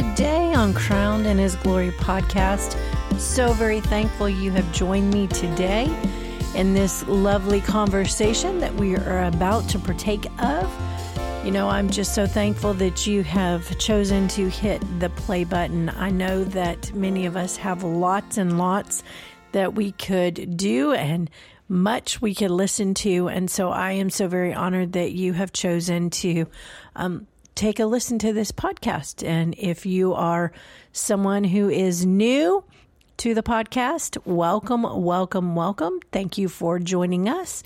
today on Crowned in His Glory podcast. So very thankful you have joined me today in this lovely conversation that we are about to partake of. You know, I'm just so thankful that you have chosen to hit the play button. I know that many of us have lots and lots that we could do and much we could listen to. And so I am so very honored that you have chosen to um, take a listen to this podcast. And if you are someone who is new, to the podcast, welcome, welcome, welcome. Thank you for joining us.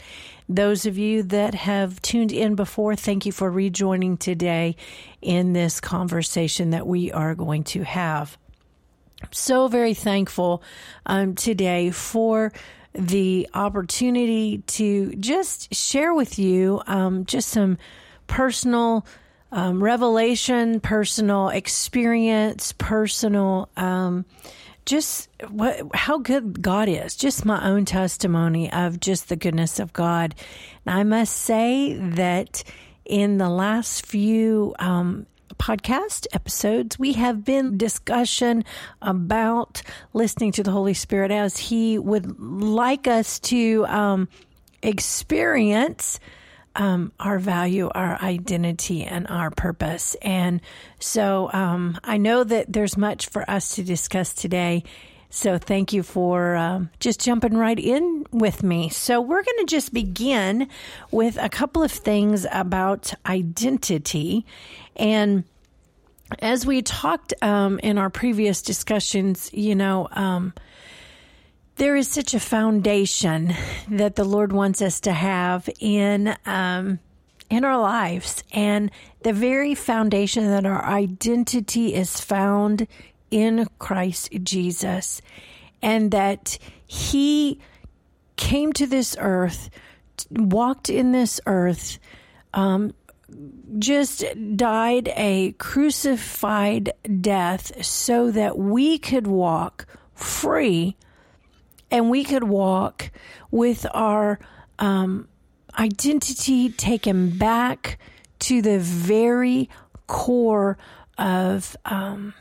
Those of you that have tuned in before, thank you for rejoining today in this conversation that we are going to have. I'm so very thankful um, today for the opportunity to just share with you um, just some personal um, revelation, personal experience, personal um, just what how good God is. Just my own testimony of just the goodness of God. And I must say that in the last few um, podcast episodes, we have been discussion about listening to the Holy Spirit as He would like us to um, experience um, our value, our identity, and our purpose. And so um, I know that there's much for us to discuss today. So thank you for um, just jumping right in with me. So we're going to just begin with a couple of things about identity. And as we talked um, in our previous discussions, you know, um, there is such a foundation that the Lord wants us to have in um, in our lives, and the very foundation that our identity is found in Christ Jesus, and that He came to this earth, walked in this earth. Um, just died a crucified death so that we could walk free and we could walk with our um, identity taken back to the very core of um,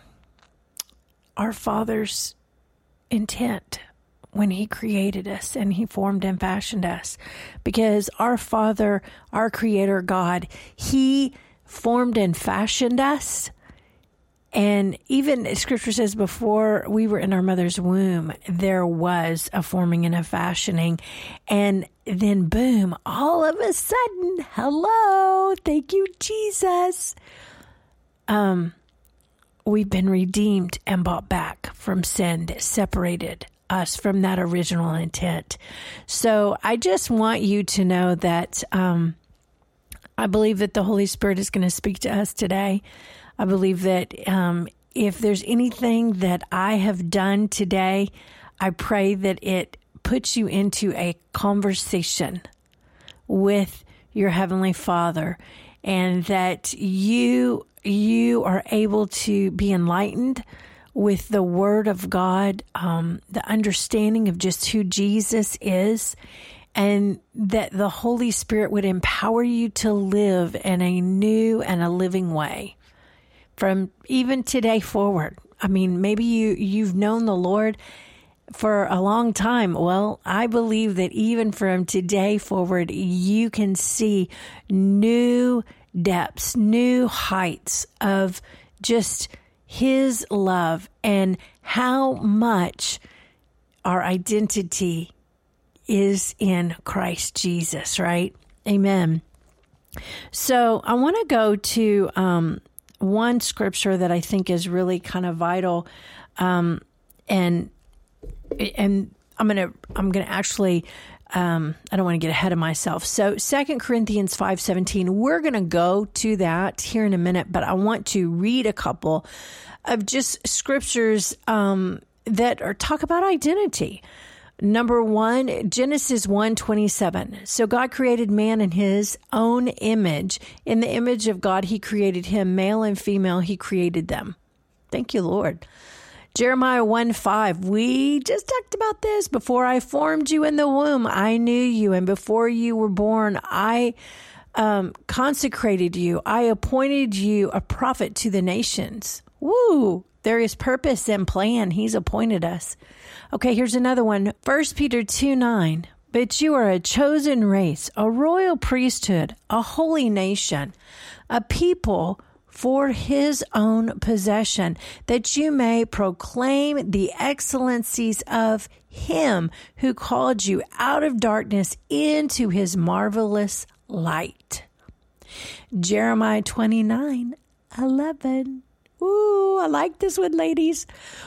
our Father's intent when He created us and He formed and fashioned us. Because our Father, our Creator God, He formed and fashioned us and even scripture says before we were in our mother's womb, there was a forming and a fashioning. And then boom, all of a sudden, hello, thank you, Jesus. Um, we've been redeemed and bought back from sin that separated us from that original intent. So I just want you to know that um, I believe that the Holy Spirit is going to speak to us today. I believe that um, if there's anything that I have done today, I pray that it puts you into a conversation with your heavenly Father, and that you you are able to be enlightened with the Word of God, um, the understanding of just who Jesus is, and that the Holy Spirit would empower you to live in a new and a living way from even today forward. I mean, maybe you you've known the Lord for a long time. Well, I believe that even from today forward, you can see new depths, new heights of just His love and how much our identity is in Christ Jesus, right? Amen. So I want to go to um, one scripture that I think is really kind of vital, um, and and I'm gonna I'm gonna actually um, I don't want to get ahead of myself. So Second Corinthians five seventeen, we're gonna go to that here in a minute, but I want to read a couple of just scriptures um, that are talk about identity. Number one, Genesis 1 27. So God created man in his own image. In the image of God, he created him, male and female, he created them. Thank you, Lord. Jeremiah 1 5. We just talked about this. Before I formed you in the womb, I knew you. And before you were born, I um, consecrated you. I appointed you a prophet to the nations. Woo! There is purpose and plan. He's appointed us. Okay, here's another one. 1 Peter 2 9. But you are a chosen race, a royal priesthood, a holy nation, a people for his own possession, that you may proclaim the excellencies of him who called you out of darkness into his marvelous light. Jeremiah 29 11. Ooh, I like this one, ladies.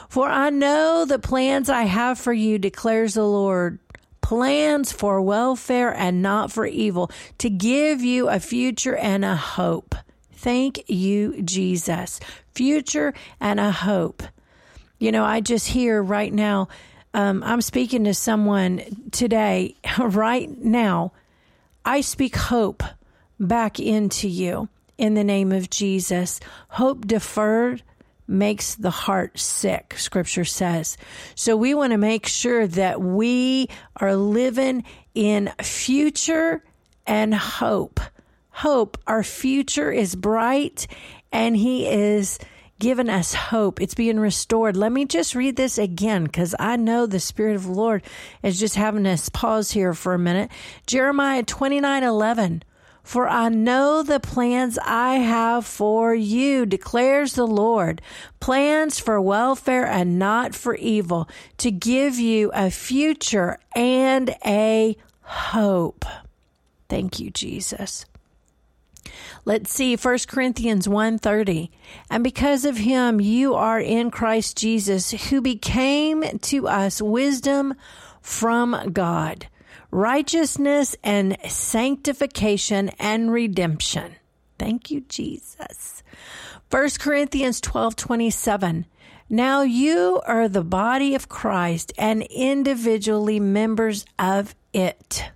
For I know the plans I have for you, declares the Lord plans for welfare and not for evil, to give you a future and a hope. Thank you, Jesus. Future and a hope. You know, I just hear right now, um, I'm speaking to someone today, right now. I speak hope back into you in the name of Jesus. Hope deferred makes the heart sick, scripture says. So we want to make sure that we are living in future and hope. Hope. Our future is bright and He is giving us hope. It's being restored. Let me just read this again because I know the Spirit of the Lord is just having us pause here for a minute. Jeremiah 29 11. For I know the plans I have for you, declares the Lord. Plans for welfare and not for evil, to give you a future and a hope. Thank you, Jesus. Let's see 1 Corinthians 1:30. And because of him you are in Christ Jesus, who became to us wisdom from God righteousness and sanctification and redemption. Thank you, Jesus. 1 Corinthians 12 27. Now you are the body of Christ and individually members of it.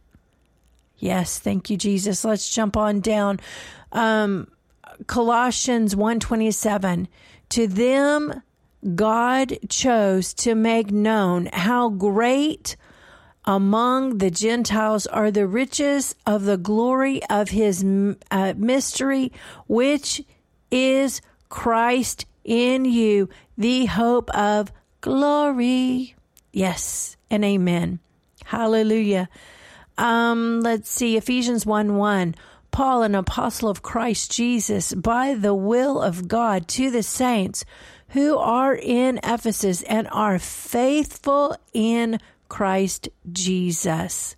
Yes, thank you, Jesus. Let's jump on down. Um, Colossians 127. To them God chose to make known how great among the Gentiles are the riches of the glory of his uh, mystery, which is Christ in you, the hope of glory. Yes, and amen. Hallelujah. Um, let's see, Ephesians 1 1. Paul, an apostle of Christ Jesus, by the will of God to the saints who are in Ephesus and are faithful in Christ Jesus.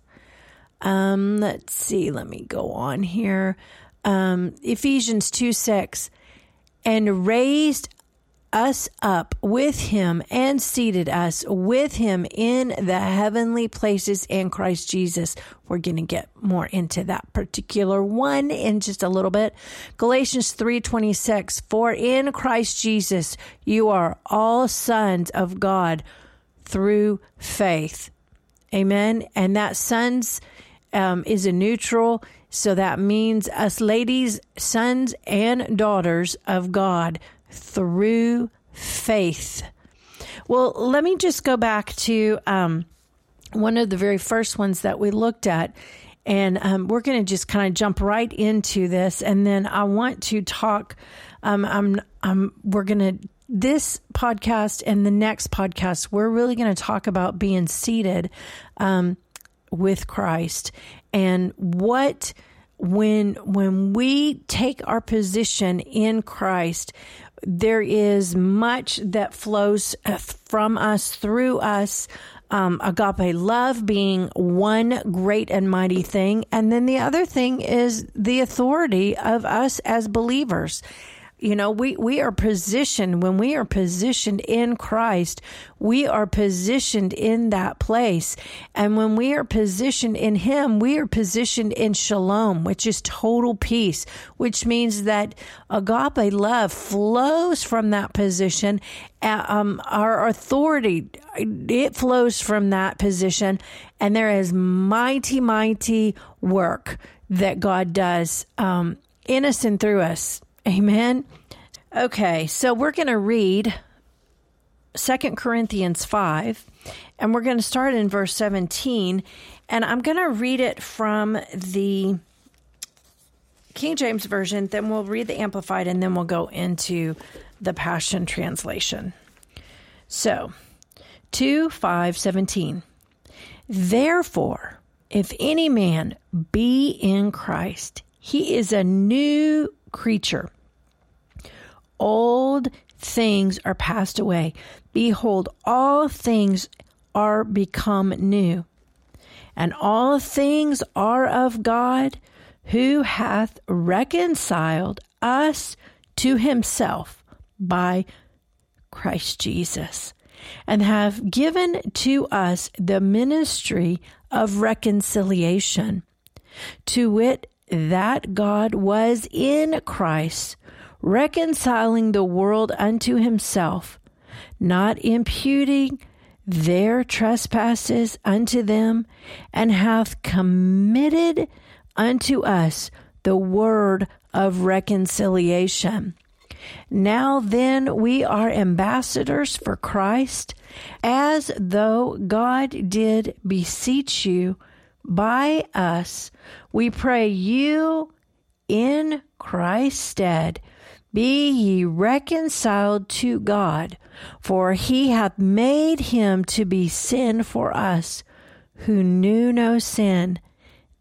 Um, let's see, let me go on here. Um, Ephesians 2 6. And raised us up with him and seated us with him in the heavenly places in Christ Jesus. We're going to get more into that particular one in just a little bit. Galatians 3:26 For in Christ Jesus you are all sons of God through faith. Amen. And that sons um, is a neutral. So that means us ladies, sons, and daughters of God through faith. Well, let me just go back to um, one of the very first ones that we looked at. And um, we're going to just kind of jump right into this. And then I want to talk. Um, I'm, I'm, we're going to this podcast and the next podcast, we're really going to talk about being seated um, with Christ and what when when we take our position in Christ, there is much that flows uh, from us through us. Um, agape love being one great and mighty thing, and then the other thing is the authority of us as believers you know, we, we are positioned, when we are positioned in Christ, we are positioned in that place. And when we are positioned in Him, we are positioned in shalom, which is total peace, which means that agape love flows from that position. Um, our authority, it flows from that position. And there is mighty, mighty work that God does um, in us and through us. Amen. Okay, so we're going to read Second Corinthians 5, and we're going to start in verse 17. And I'm going to read it from the King James Version, then we'll read the Amplified, and then we'll go into the Passion Translation. So, 2 5 17. Therefore, if any man be in Christ, he is a new creature. Old things are passed away. Behold, all things are become new. And all things are of God, who hath reconciled us to himself by Christ Jesus, and have given to us the ministry of reconciliation, to wit, that God was in Christ, reconciling the world unto himself, not imputing their trespasses unto them, and hath committed unto us the word of reconciliation. Now then, we are ambassadors for Christ, as though God did beseech you by us. We pray you in Christ's stead. Be ye reconciled to God, for he hath made him to be sin for us, who knew no sin,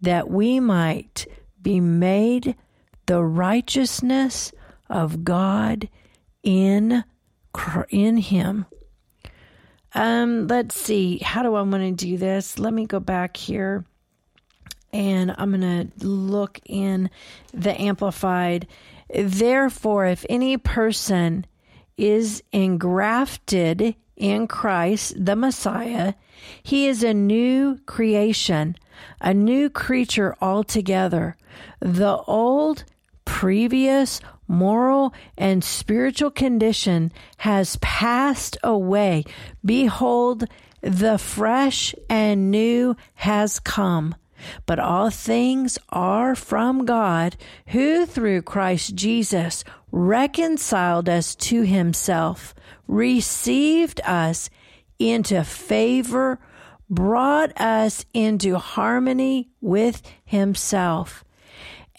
that we might be made the righteousness of God in in him. Um, let's see. How do I want to do this? Let me go back here and I'm going to look in the amplified. Therefore, if any person is engrafted in Christ, the Messiah, he is a new creation, a new creature altogether. The old, previous moral and spiritual condition has passed away. Behold, the fresh and new has come. But all things are from God, who through Christ Jesus reconciled us to himself, received us into favor, brought us into harmony with himself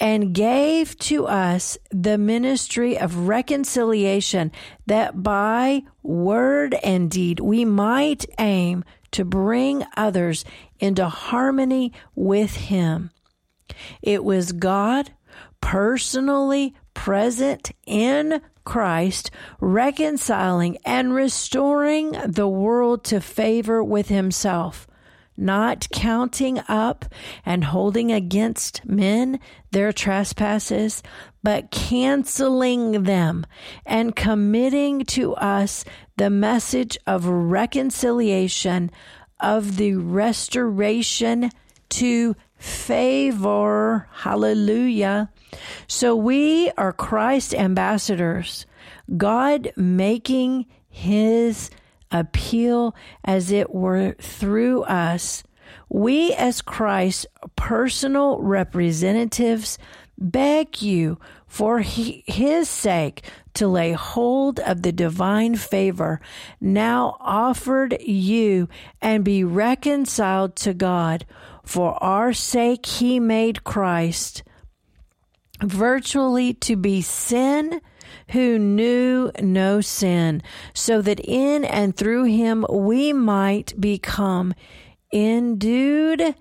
and gave to us the ministry of reconciliation that by word and deed we might aim to bring others into harmony with Him. It was God personally present in Christ, reconciling and restoring the world to favor with Himself not counting up and holding against men their trespasses, but canceling them and committing to us the message of reconciliation, of the restoration to favor. Hallelujah. So we are Christ ambassadors, God making his appeal as it were through us. We, as Christ's personal representatives, beg you for his sake to lay hold of the divine favor now offered you and be reconciled to God. For our sake, he made Christ virtually to be sin who knew no sin, so that in and through him we might become endued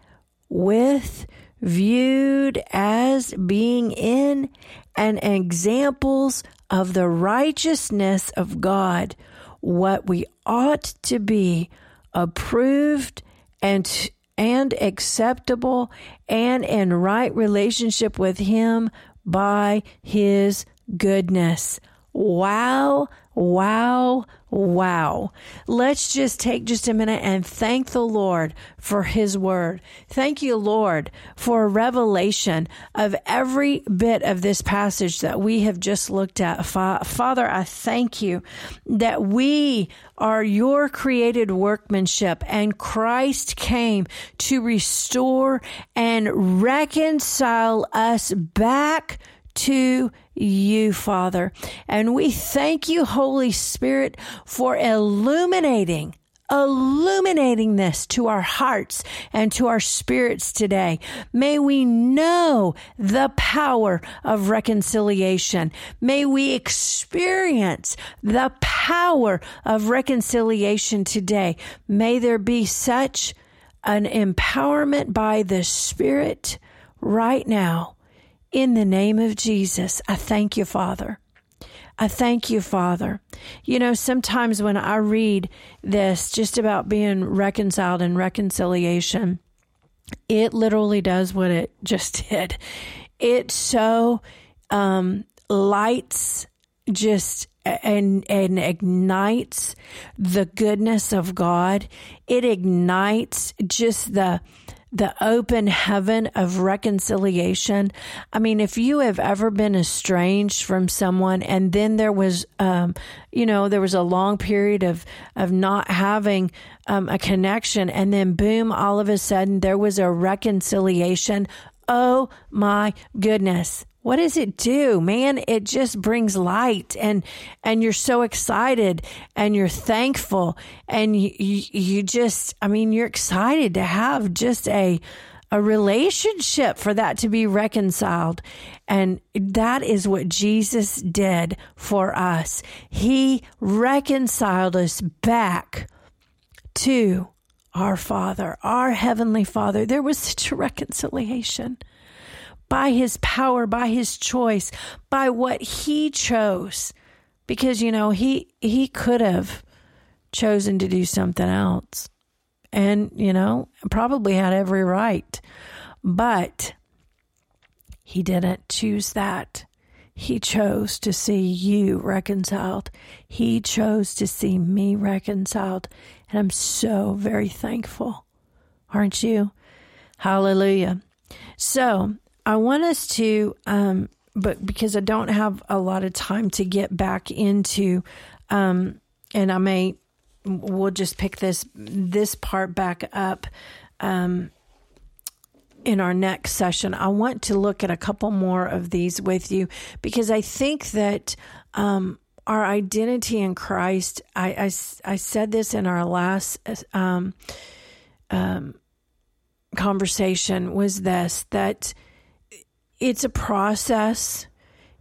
with, viewed as being in, and examples of the righteousness of God, what we ought to be, approved and and acceptable and in right relationship with him by his goodness. Wow, wow, wow. Let's just take just a minute and thank the Lord for His Word. Thank you, Lord, for a revelation of every bit of this passage that we have just looked at. Father, I thank you that we are your created workmanship and Christ came to restore and reconcile us back to you, Father. And we thank you, Holy Spirit, for illuminating illuminating this to our hearts and to our spirits today. May we know the power of reconciliation. May we experience the power of reconciliation today. May there be such an empowerment by the Spirit right now. In the name of Jesus, I thank you, Father. I thank you, Father. You know, sometimes when I read this just about being reconciled and reconciliation, it literally does what it just did. It so um, lights just and and ignites the goodness of God. It ignites just the the open heaven of reconciliation. I mean, if you have ever been estranged from someone and then there was, um, you know, there was a long period of, of not having um, a connection and then boom, all of a sudden there was a reconciliation. Oh my goodness what does it do man? It just brings light and and you're so excited and you're thankful and you, you, you just i mean you're excited to have just a a relationship for that to be reconciled and that is what Jesus did for us. He reconciled us back to our father our heavenly father. There was such a reconciliation by his power, by his choice, by what he chose. Because, you know, he, he could have chosen to do something else and, you know, probably had every right. But he didn't choose that. He chose to see you reconciled. He chose to see me reconciled. And I'm so very thankful. Aren't you? Hallelujah. So I want us to, um, but because I don't have a lot of time to get back into, um, and I may, we'll just pick this this part back up um, in our next session. I want to look at a couple more of these with you because I think that um, our identity in Christ. I, I, I said this in our last um, um, conversation was this that it's a process.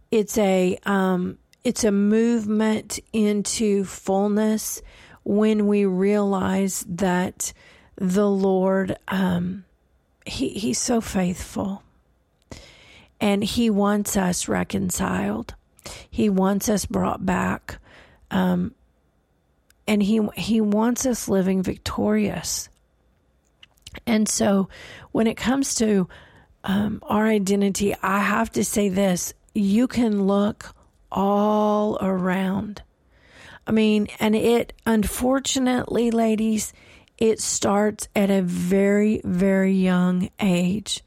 It's a um, it's a movement into fullness when we realize that the Lord um, he he's so faithful and he wants us reconciled. He wants us brought back. Um, and he he wants us living victorious. And so when it comes to um, our identity, I have to say this you can look all around. I mean, and it, unfortunately, ladies, it starts at a very, very young age.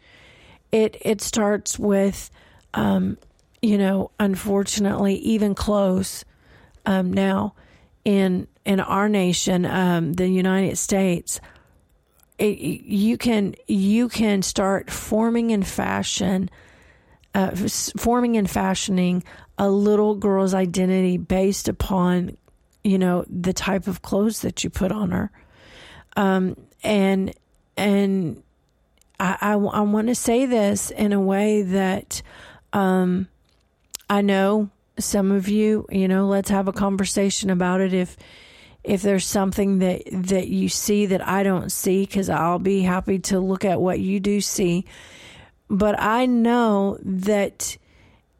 It, it starts with, um, you know, unfortunately, even close um, now in in our nation, um, the United States, it, you can you can start forming and fashion uh, forming and fashioning a little girl's identity based upon you know the type of clothes that you put on her. Um, and and I, I, I want to say this in a way that um, I know some of you you know let's have a conversation about it if if there's something that that you see that I don't see cuz I'll be happy to look at what you do see but I know that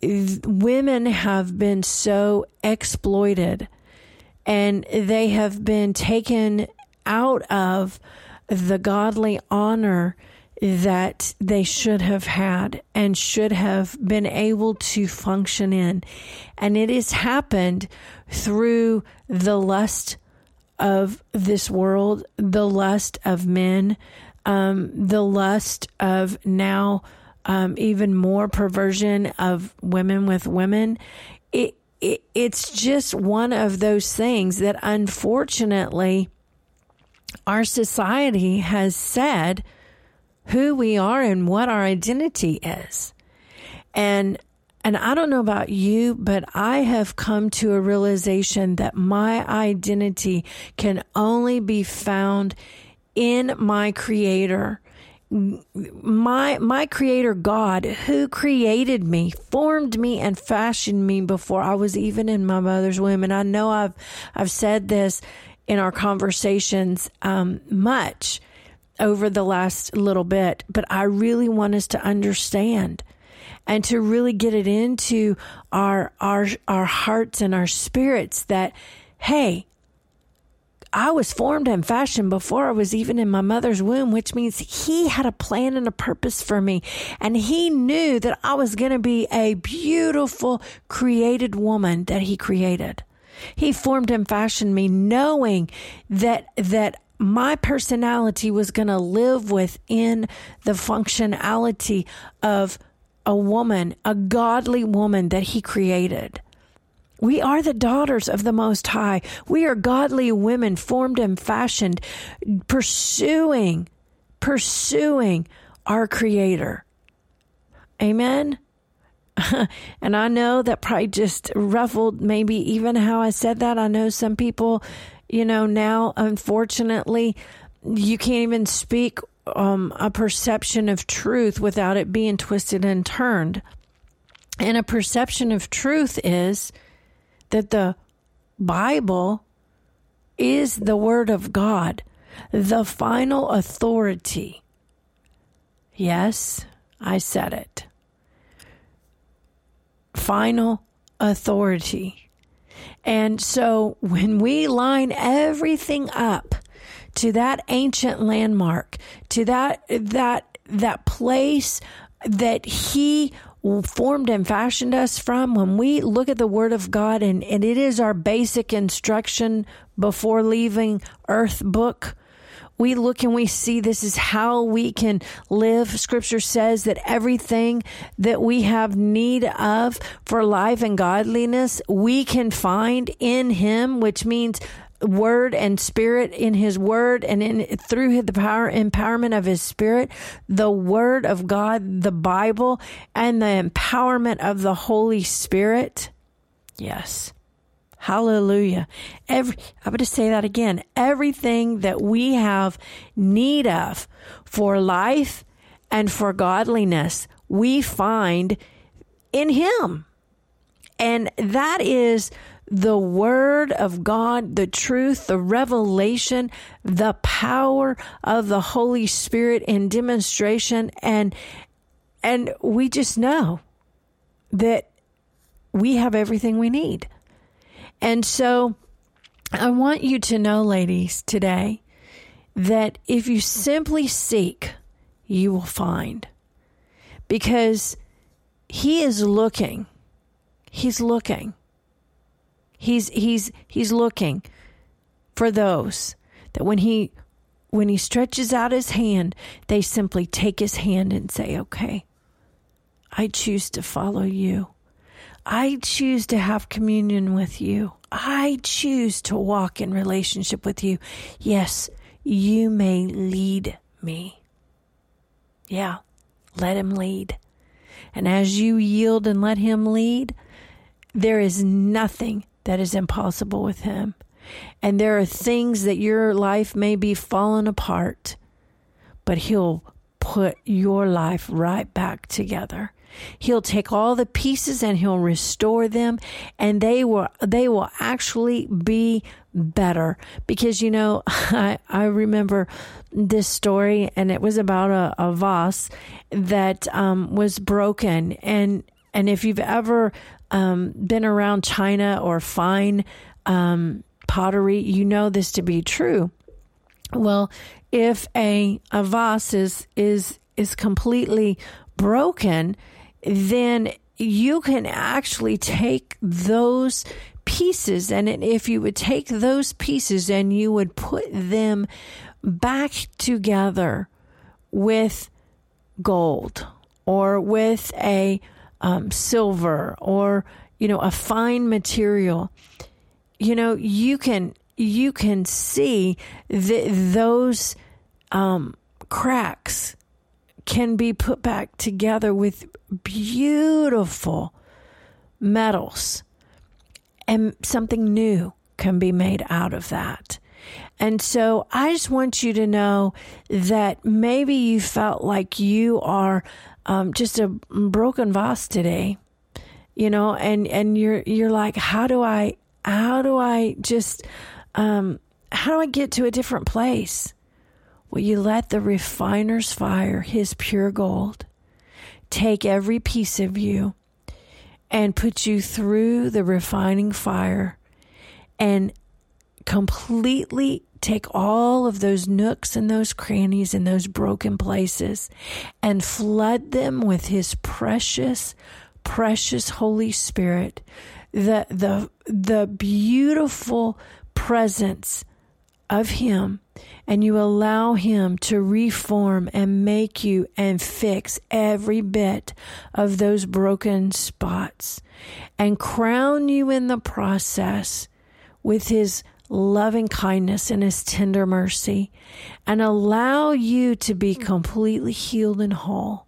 women have been so exploited and they have been taken out of the godly honor that they should have had and should have been able to function in. And it has happened through the lust of this world, the lust of men, um, the lust of now um, even more perversion of women with women. It, it, it's just one of those things that unfortunately our society has said who we are and what our identity is. And And I don't know about you, but I have come to a realization that my identity can only be found in my creator. My my creator God who created me formed me and fashioned me before I was even in my mother's womb. And I know I've I've said this in our conversations um, much over the last little bit but I really want us to understand and to really get it into our our our hearts and our spirits that hey I was formed and fashioned before I was even in my mother's womb, which means he had a plan and a purpose for me. And he knew that I was going to be a beautiful created woman that he created. He formed and fashioned me knowing that, that my personality was going to live within the functionality of a woman, a godly woman that he created. We are the daughters of the Most High. We are godly women formed and fashioned, pursuing, pursuing our Creator. Amen. and I know that probably just ruffled maybe even how I said that. I know some people, you know, now unfortunately, you can't even speak um, a perception of truth without it being twisted and turned. And a perception of truth is that the Bible is the Word of God, the final authority. Yes, I said it. Final authority. And so when we line everything up to that ancient landmark, to that that that place that he formed and fashioned us from, when we look at the Word of God and, and it is our basic instruction before leaving Earth book, we look and we see this is how we can live. Scripture says that everything that we have need of for life and godliness, we can find in Him, which means word and spirit in his word and in through the power empowerment of his spirit the word of god the bible and the empowerment of the holy spirit. Yes. Hallelujah. Every i'm going to say that again. Everything that we have need of for life and for godliness we find in him. And that is the word of God, the truth, the revelation, the power of the Holy Spirit in demonstration and and we just know that we have everything we need. And so I want you to know ladies today that if you simply seek, you will find. Because he is looking. He's looking He's he's he's looking for those that when he when he stretches out his hand, they simply take his hand and say, "Okay, I choose to follow you. I choose to have communion with you. I choose to walk in relationship with you. Yes, you may lead me." Yeah, let him lead. And as you yield and let him lead, there is nothing that is impossible with Him. And there are things that your life may be falling apart, but He'll put your life right back together. He'll take all the pieces and he'll restore them and they will they will actually be better because you know I I remember this story and it was about a, a vase that um, was broken and and if you've ever um, been around China or fine um, pottery, you know this to be true. Well, if a, a vase is is is completely broken, then you can actually take those pieces and if you would take those pieces and you would put them back together with gold or with a um, silver or you know a fine material you know you can you can see that those um, cracks can be put back together with beautiful metals and something new can be made out of that. And so I just want you to know that maybe you felt like you are um, just a broken vase today, you know, and, and you're, you're like, how do I, how do I just, um, how do I get to a different place? Well, you let the refiner's fire, his pure gold, take every piece of you and put you through the refining fire and completely take all of those nooks and those crannies and those broken places and flood them with his precious precious holy spirit. The the the beautiful presence of him and you allow him to reform and make you and fix every bit of those broken spots and crown you in the process with his loving kindness and his tender mercy and allow you to be completely healed and whole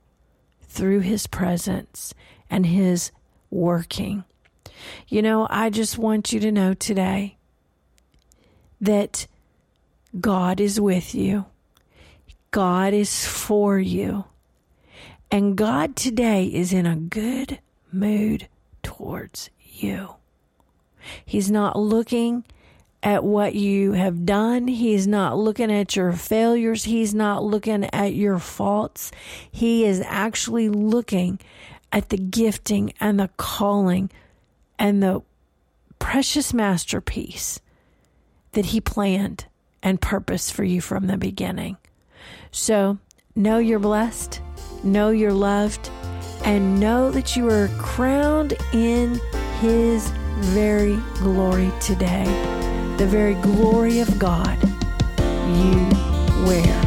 through his presence and his working. You know, I just want you to know today that God is with you. God is for you. And God today is in a good mood towards you. He's not looking at what you have done. He's not looking at your failures. He's not looking at your faults. He is actually looking at the gifting and the calling and the precious masterpiece that He planned and purpose for you from the beginning. So know you're blessed, know you're loved, and know that you are crowned in His very glory today. The very glory of God. You wear